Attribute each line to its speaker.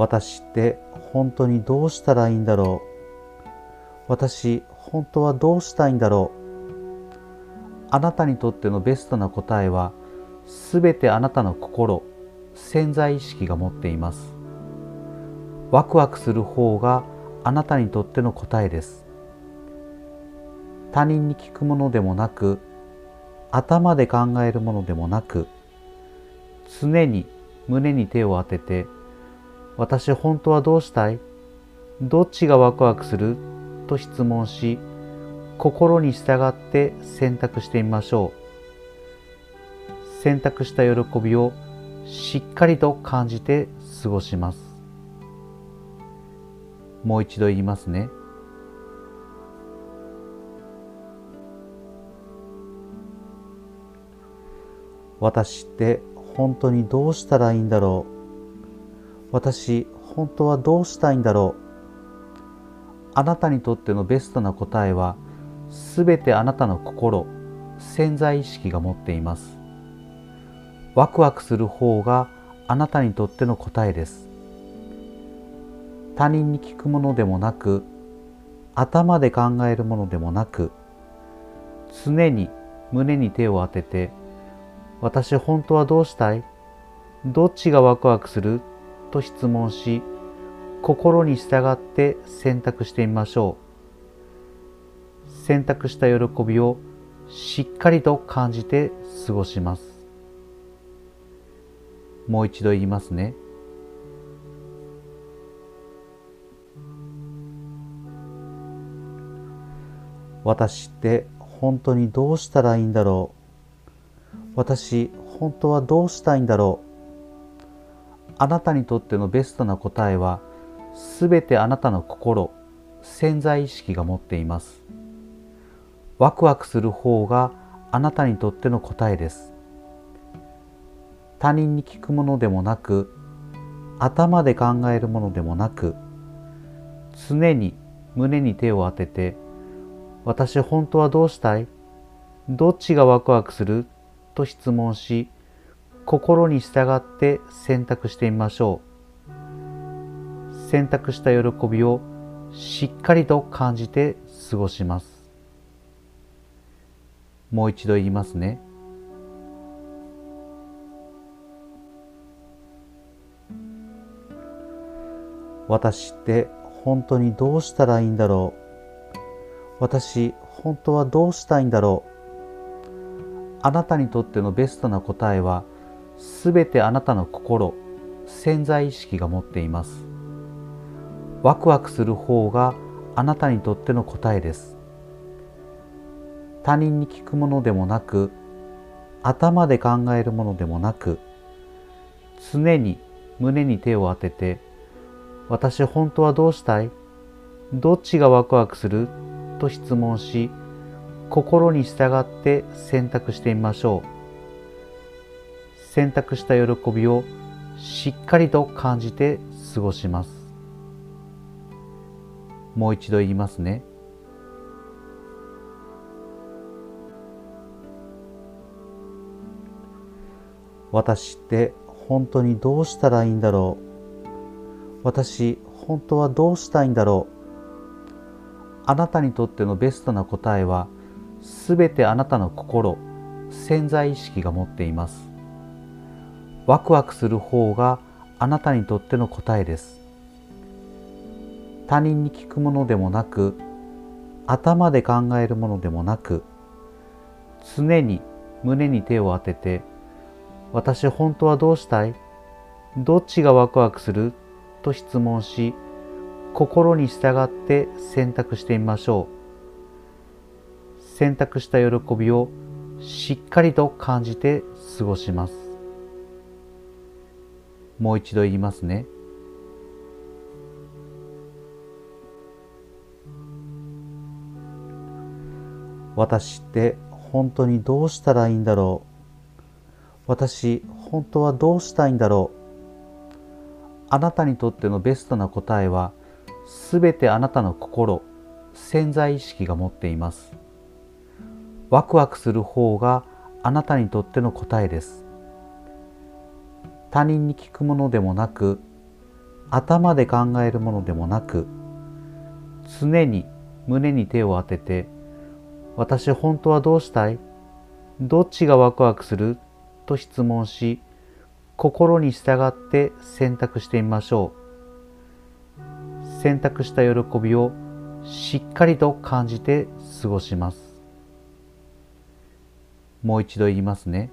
Speaker 1: 私って本当にどうしたらいいんだろう？私本当はどうしたいんだろう？あなたにとってのベストな答えはすべてあなたの心潜在意識が持っています。ワクワクする方があなたにとっての答えです。他人に聞くものでもなく頭で考えるものでもなく常に胸に手を当てて私本当はどうしたい？どっちがワクワクする？と質問し心に従って選択してみましょう。選択した喜びをしっかりと感じて過ごします。もう一度言いますね。私って本当にどうしたらいいんだろう？私本当はどうしたいんだろう。あなたにとってのベストな答えはすべてあなたの心潜在意識が持っています。ワクワクする方があなたにとっての答えです。他人に聞くものでもなく頭で考えるものでもなく常に胸に手を当てて私本当はどうしたい？どっちがワクワクする？と質問し心に従って選択してみましょう。選択した喜びをしっかりと感じて過ごします。もう一度言いますね。私って本当にどうしたらいいんだろう。私本当はどうしたいんだろう。あなたにとってのベストな答えはすべてあなたの心潜在意識が持っています。ワクワクする方があなたにとっての答えです。他人に聞くものでもなく頭で考えるものでもなく常に胸に手を当てて私本当はどうしたい？どっちがワクワクする？と質問し心に従って選択してみましょう。選択した喜びをしっかりと感じて過ごします。もう一度言いますね。私って本当にどうしたらいいんだろう。私本当はどうしたいんだろう。あなたにとってのベストな答えはすべてあなたの心潜在意識が持っています。ワクワクする方があなたにとっての答えです。他人に聞くものでもなく頭で考えるものでもなく常に胸に手を当てて私本当はどうしたい？どっちがワクワクする？と質問し心に従って選択してみましょう。選択した喜びをしっかりと感じて過ごします。もう一度言いますね。私って本当にどうしたらいいんだろう。私本当はどうしたいんだろう。あなたにとってのベストな答えはすべてあなたの心潜在意識が持っています。ワクワクする方があなたにとっての答えです。他人に聞くものでもなく頭で考えるものでもなく常に胸に手を当てて私本当はどうしたい？どっちがワクワクする？と質問し心に従って選択してみましょう。選択した喜びをしっかりと感じて過ごします。もう一度言いますね。私って本当にどうしたらいいんだろう。私本当はどうしたいんだろう。あなたにとってのベストな答えはすべてあなたの心潜在意識が持っています。ワクワクする方があなたにとっての答えです。他人に聞くものでもなく頭で考えるものでもなく常に胸に手を当てて私本当はどうしたい？どっちがワクワクする？と質問し心に従って選択してみましょう。選択した喜びをしっかりと感じて過ごします。もう一度言いますね。